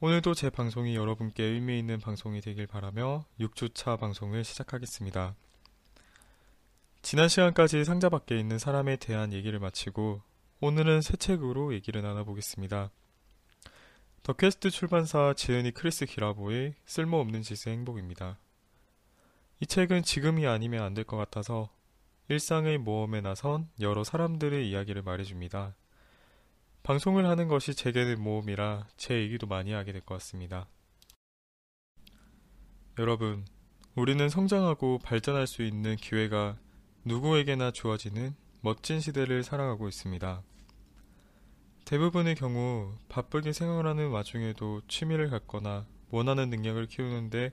오늘도 제 방송이 여러분께 의미 있는 방송이 되길 바라며 6주차 방송을 시작하겠습니다. 지난 시간까지 상자 밖에 있는 사람에 대한 얘기를 마치고 오늘은 새 책으로 얘기를 나눠보겠습니다. 더 퀘스트 출판사 지은이 크리스 길아보의 쓸모없는 짓의 행복입니다. 이 책은 지금이 아니면 안 될 것 같아서 일상의 모험에 나선 여러 사람들의 이야기를 말해줍니다. 방송을 하는 것이 제게는 모험이라 제 얘기도 많이 하게 될 것 같습니다. 여러분, 우리는 성장하고 발전할 수 있는 기회가 누구에게나 주어지는 멋진 시대를 살아가고 있습니다. 대부분의 경우 바쁘게 생활하는 와중에도 취미를 갖거나 원하는 능력을 키우는데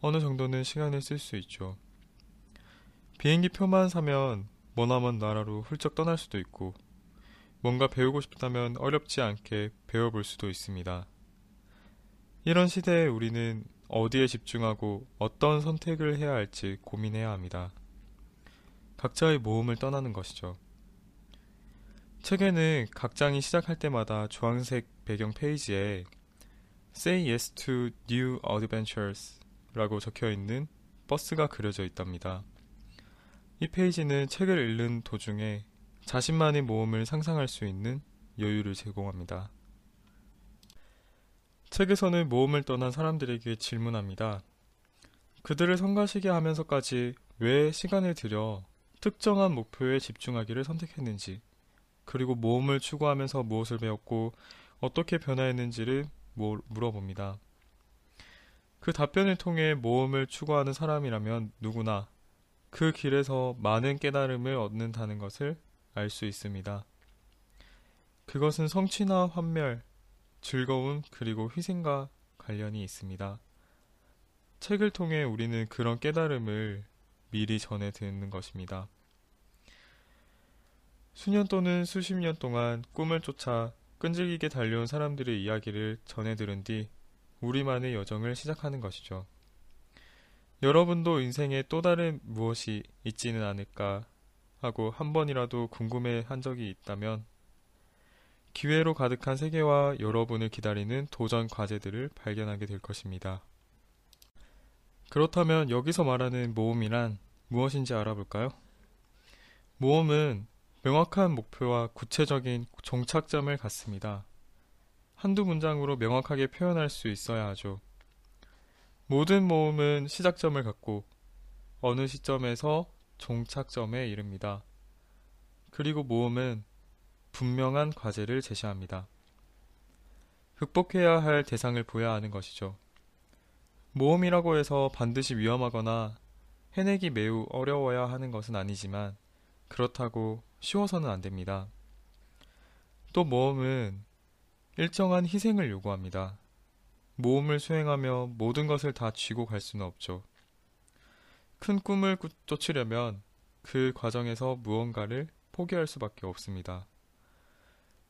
어느 정도는 시간을 쓸 수 있죠. 비행기 표만 사면 머나먼 나라로 훌쩍 떠날 수도 있고 뭔가 배우고 싶다면 어렵지 않게 배워볼 수도 있습니다. 이런 시대에 우리는 어디에 집중하고 어떤 선택을 해야 할지 고민해야 합니다. 각자의 모험을 떠나는 것이죠. 책에는 각 장이 시작할 때마다 주황색 배경 페이지에 Say Yes to New Adventures 라고 적혀 있는 버스가 그려져 있답니다. 이 페이지는 책을 읽는 도중에 자신만의 모험을 상상할 수 있는 여유를 제공합니다. 책에서는 모험을 떠난 사람들에게 질문합니다. 그들을 성가시게 하면서까지 왜 시간을 들여 특정한 목표에 집중하기를 선택했는지, 그리고 모험을 추구하면서 무엇을 배웠고 어떻게 변화했는지를 물어봅니다. 그 답변을 통해 모험을 추구하는 사람이라면 누구나 그 길에서 많은 깨달음을 얻는다는 것을 알 수 있습니다. 그것은 성취나 환멸, 즐거움 그리고 희생과 관련이 있습니다. 책을 통해 우리는 그런 깨달음을 미리 전해 듣는 것입니다. 수년 또는 수십 년 동안 꿈을 쫓아 끈질기게 달려온 사람들의 이야기를 전해 들은 뒤 우리만의 여정을 시작하는 것이죠. 여러분도 인생에 또 다른 무엇이 있지는 않을까 하고 한 번이라도 궁금해 한 적이 있다면 기회로 가득한 세계와 여러분을 기다리는 도전 과제들을 발견하게 될 것입니다. 그렇다면 여기서 말하는 모험이란 무엇인지 알아볼까요? 모험은 명확한 목표와 구체적인 종착점을 갖습니다. 한두 문장으로 명확하게 표현할 수 있어야 하죠. 모든 모험은 시작점을 갖고 어느 시점에서 종착점에 이릅니다. 그리고 모험은 분명한 과제를 제시합니다. 극복해야 할 대상을 부여하는 것이죠. 모험이라고 해서 반드시 위험하거나 해내기 매우 어려워야 하는 것은 아니지만 그렇다고 쉬워서는 안 됩니다. 또 모험은 일정한 희생을 요구합니다. 모험을 수행하며 모든 것을 다 쥐고 갈 수는 없죠. 큰 꿈을 쫓으려면 그 과정에서 무언가를 포기할 수밖에 없습니다.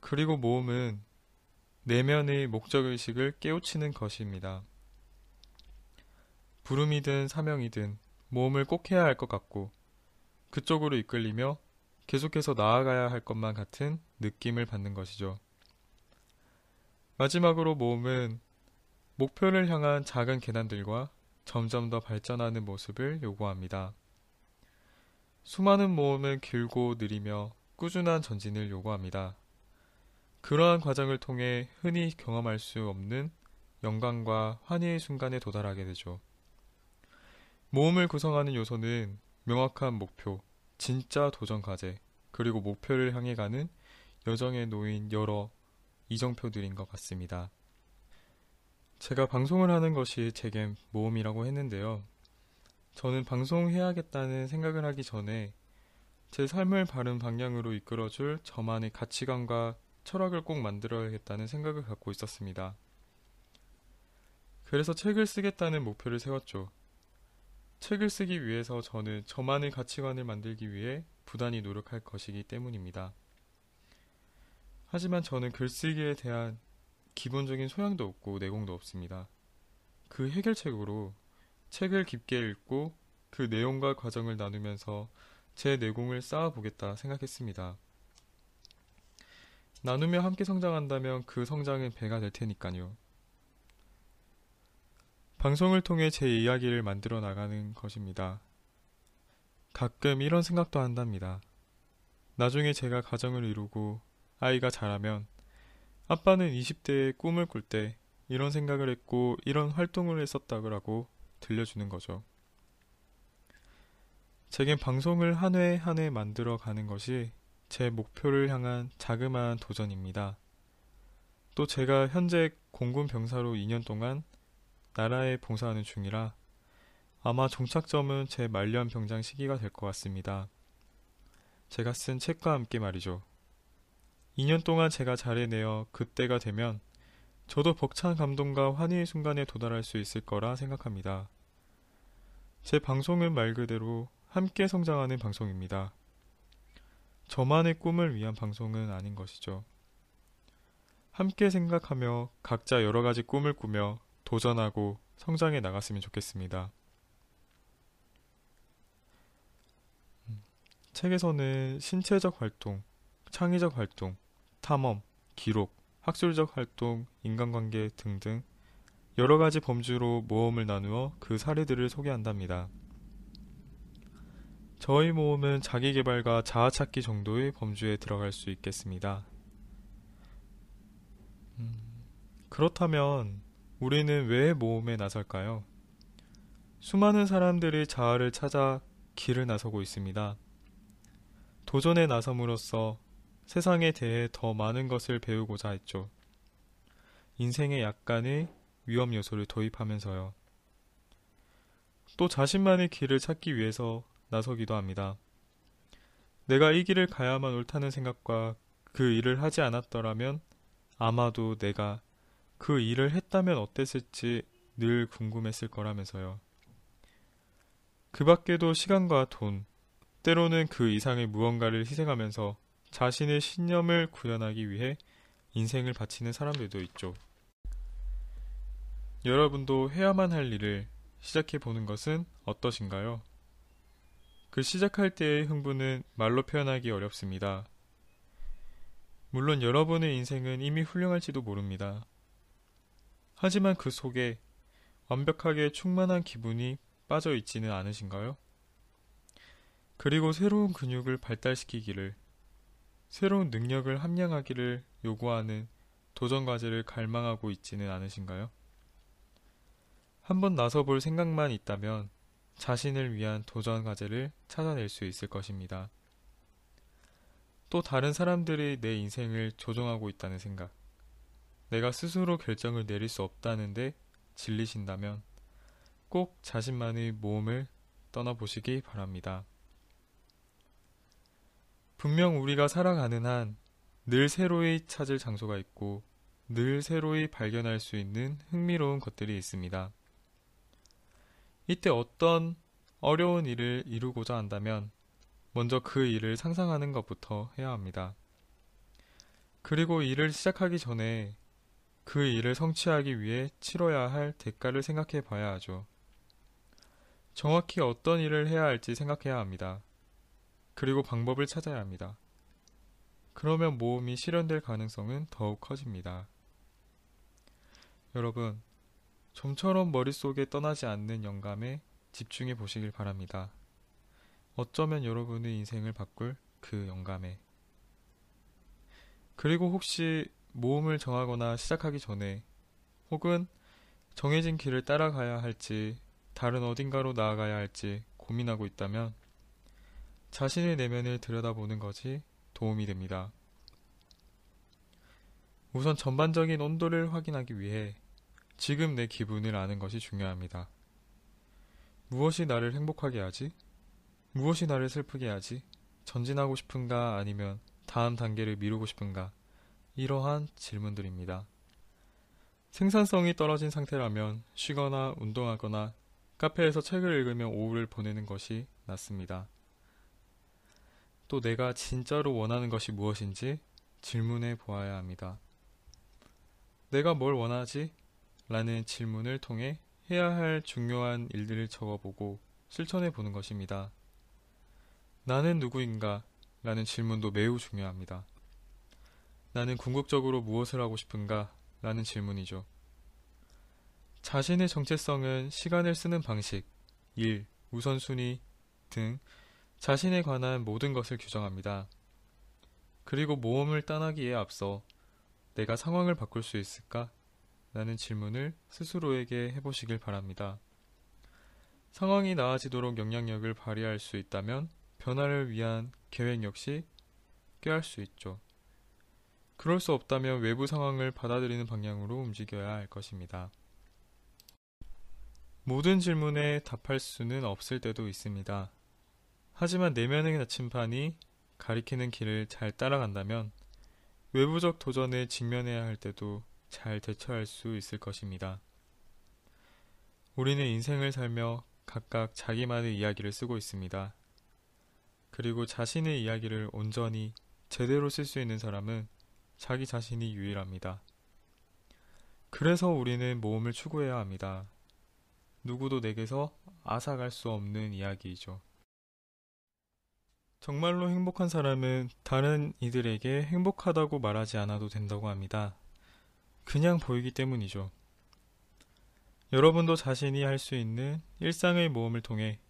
그리고 모험은 내면의 목적의식을 깨우치는 것입니다. 부름이든 사명이든 모험을 꼭 해야 할 것 같고 그쪽으로 이끌리며 계속해서 나아가야 할 것만 같은 느낌을 받는 것이죠. 마지막으로 모험은 목표를 향한 작은 계단들과 점점 더 발전하는 모습을 요구합니다. 수많은 모험은 길고 느리며 꾸준한 전진을 요구합니다. 그러한 과정을 통해 흔히 경험할 수 없는 영광과 환희의 순간에 도달하게 되죠. 모험을 구성하는 요소는 명확한 목표, 진짜 도전 과제, 그리고 목표를 향해 가는 여정에 놓인 여러 이정표들인 것 같습니다. 제가 방송을 하는 것이 제겐 모험이라고 했는데요. 저는 방송해야겠다는 생각을 하기 전에 제 삶을 바른 방향으로 이끌어줄 저만의 가치관과 철학을 꼭 만들어야겠다는 생각을 갖고 있었습니다. 그래서 책을 쓰겠다는 목표를 세웠죠. 책을 쓰기 위해서 저는 저만의 가치관을 만들기 위해 부단히 노력할 것이기 때문입니다. 하지만 저는 글쓰기에 대한 기본적인 소양도 없고 내공도 없습니다. 그 해결책으로 책을 깊게 읽고 그 내용과 과정을 나누면서 제 내공을 쌓아보겠다 생각했습니다. 나누며 함께 성장한다면 그 성장은 배가 될 테니까요. 방송을 통해 제 이야기를 만들어 나가는 것입니다. 가끔 이런 생각도 한답니다. 나중에 제가 가정을 이루고 아이가 자라면 아빠는 20대에 꿈을 꿀 때 이런 생각을 했고 이런 활동을 했었다고 들려주는 거죠. 제겐 방송을 한 회 한 회 만들어 가는 것이 제 목표를 향한 자그마한 도전입니다. 또 제가 현재 공군 병사로 2년 동안 나라에 봉사하는 중이라 아마 종착점은 제 말년 병장 시기가 될 것 같습니다. 제가 쓴 책과 함께 말이죠. 2년 동안 제가 잘해내어 그때가 되면 저도 벅찬 감동과 환희의 순간에 도달할 수 있을 거라 생각합니다. 제 방송은 말 그대로 함께 성장하는 방송입니다. 저만의 꿈을 위한 방송은 아닌 것이죠. 함께 생각하며 각자 여러 가지 꿈을 꾸며 도전하고 성장해 나갔으면 좋겠습니다. 음, 책에서는 신체적 활동, 창의적 활동, 탐험, 기록, 학술적 활동, 인간관계 등등 여러 가지 범주로 모험을 나누어 그 사례들을 소개한답니다. 저희 모험은 자기개발과 자아찾기 정도의 범주에 들어갈 수 있겠습니다. 음, 그렇다면 우리는 왜 모험에 나설까요? 수많은 사람들이 자아를 찾아 길을 나서고 있습니다. 도전에 나섬으로써 세상에 대해 더 많은 것을 배우고자 했죠. 인생에 약간의 위험 요소를 도입하면서요. 또 자신만의 길을 찾기 위해서 나서기도 합니다. 내가 이 길을 가야만 옳다는 생각과 그 일을 하지 않았더라면 아마도 내가 그 일을 했다면 어땠을지 늘 궁금했을 거라면서요. 그 밖에도 시간과 돈, 때로는 그 이상의 무언가를 희생하면서 자신의 신념을 구현하기 위해 인생을 바치는 사람들도 있죠. 여러분도 해야만 할 일을 시작해 보는 것은 어떠신가요? 그 시작할 때의 흥분은 말로 표현하기 어렵습니다. 물론 여러분의 인생은 이미 훌륭할지도 모릅니다. 하지만 그 속에 완벽하게 충만한 기분이 빠져 있지는 않으신가요? 그리고 새로운 근육을 발달시키기를, 새로운 능력을 함양하기를 요구하는 도전 과제를 갈망하고 있지는 않으신가요? 한번 나서볼 생각만 있다면 자신을 위한 도전 과제를 찾아낼 수 있을 것입니다. 또 다른 사람들이 내 인생을 조종하고 있다는 생각, 내가 스스로 결정을 내릴 수 없다는데 질리신다면 꼭 자신만의 모험을 떠나보시기 바랍니다. 분명 우리가 살아가는 한 늘 새로이 찾을 장소가 있고 늘 새로이 발견할 수 있는 흥미로운 것들이 있습니다. 이때 어떤 어려운 일을 이루고자 한다면 먼저 그 일을 상상하는 것부터 해야 합니다. 그리고 일을 시작하기 전에 그 일을 성취하기 위해 치러야 할 대가를 생각해 봐야 하죠. 정확히 어떤 일을 해야 할지 생각해야 합니다. 그리고 방법을 찾아야 합니다. 그러면 모험이 실현될 가능성은 더욱 커집니다. 여러분, 좀처럼 머릿속에 떠나지 않는 영감에 집중해 보시길 바랍니다. 어쩌면 여러분의 인생을 바꿀 그 영감에. 그리고 혹시 모험을 정하거나 시작하기 전에 혹은 정해진 길을 따라가야 할지 다른 어딘가로 나아가야 할지 고민하고 있다면 자신의 내면을 들여다보는 것이 도움이 됩니다. 우선 전반적인 온도를 확인하기 위해 지금 내 기분을 아는 것이 중요합니다. 무엇이 나를 행복하게 하지? 무엇이 나를 슬프게 하지? 전진하고 싶은가 아니면 다음 단계를 미루고 싶은가? 이러한 질문들입니다. 생산성이 떨어진 상태라면 쉬거나 운동하거나 카페에서 책을 읽으며 오후를 보내는 것이 낫습니다. 또 내가 진짜로 원하는 것이 무엇인지 질문해 보아야 합니다. 내가 뭘 원하지? 라는 질문을 통해 해야 할 중요한 일들을 적어보고 실천해 보는 것입니다. 나는 누구인가? 라는 질문도 매우 중요합니다. 나는 궁극적으로 무엇을 하고 싶은가? 라는 질문이죠. 자신의 정체성은 시간을 쓰는 방식, 일, 우선순위 등 자신에 관한 모든 것을 규정합니다. 그리고 모험을 떠나기에 앞서 내가 상황을 바꿀 수 있을까? 라는 질문을 스스로에게 해보시길 바랍니다. 상황이 나아지도록 영향력을 발휘할 수 있다면 변화를 위한 계획 역시 꾀할 수 있죠. 그럴 수 없다면 외부 상황을 받아들이는 방향으로 움직여야 할 것입니다. 모든 질문에 답할 수는 없을 때도 있습니다. 하지만 내면의 나침반이 가리키는 길을 잘 따라간다면 외부적 도전에 직면해야 할 때도 잘 대처할 수 있을 것입니다. 우리는 인생을 살며 각각 자기만의 이야기를 쓰고 있습니다. 그리고 자신의 이야기를 온전히 제대로 쓸 수 있는 사람은 자기 자신이 유일합니다. 그래서 우리는 모험을 추구해야 합니다. 누구도 내게서 앗아갈 수 없는 이야기이죠. 정말로 행복한 사람은 다른 이들에게 행복하다고 말하지 않아도 된다고 합니다. 그냥 보이기 때문이죠. 여러분도 자신이 할 수 있는 일상의 모험을 통해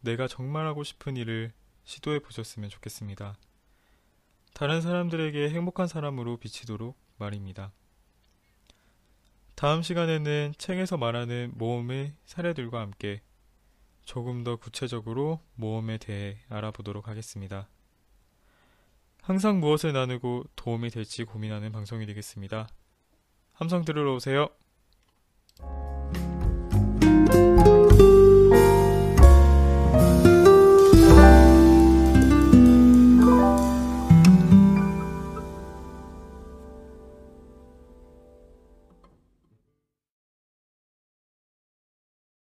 내가 정말 하고 싶은 일을 시도해 보셨으면 좋겠습니다. 다른 사람들에게 행복한 사람으로 비치도록 말입니다. 다음 시간에는 책에서 말하는 모험의 사례들과 함께 조금 더 구체적으로 모험에 대해 알아보도록 하겠습니다. 항상 무엇을 나누고 도움이 될지 고민하는 방송이 되겠습니다. 함성 들으러 오세요.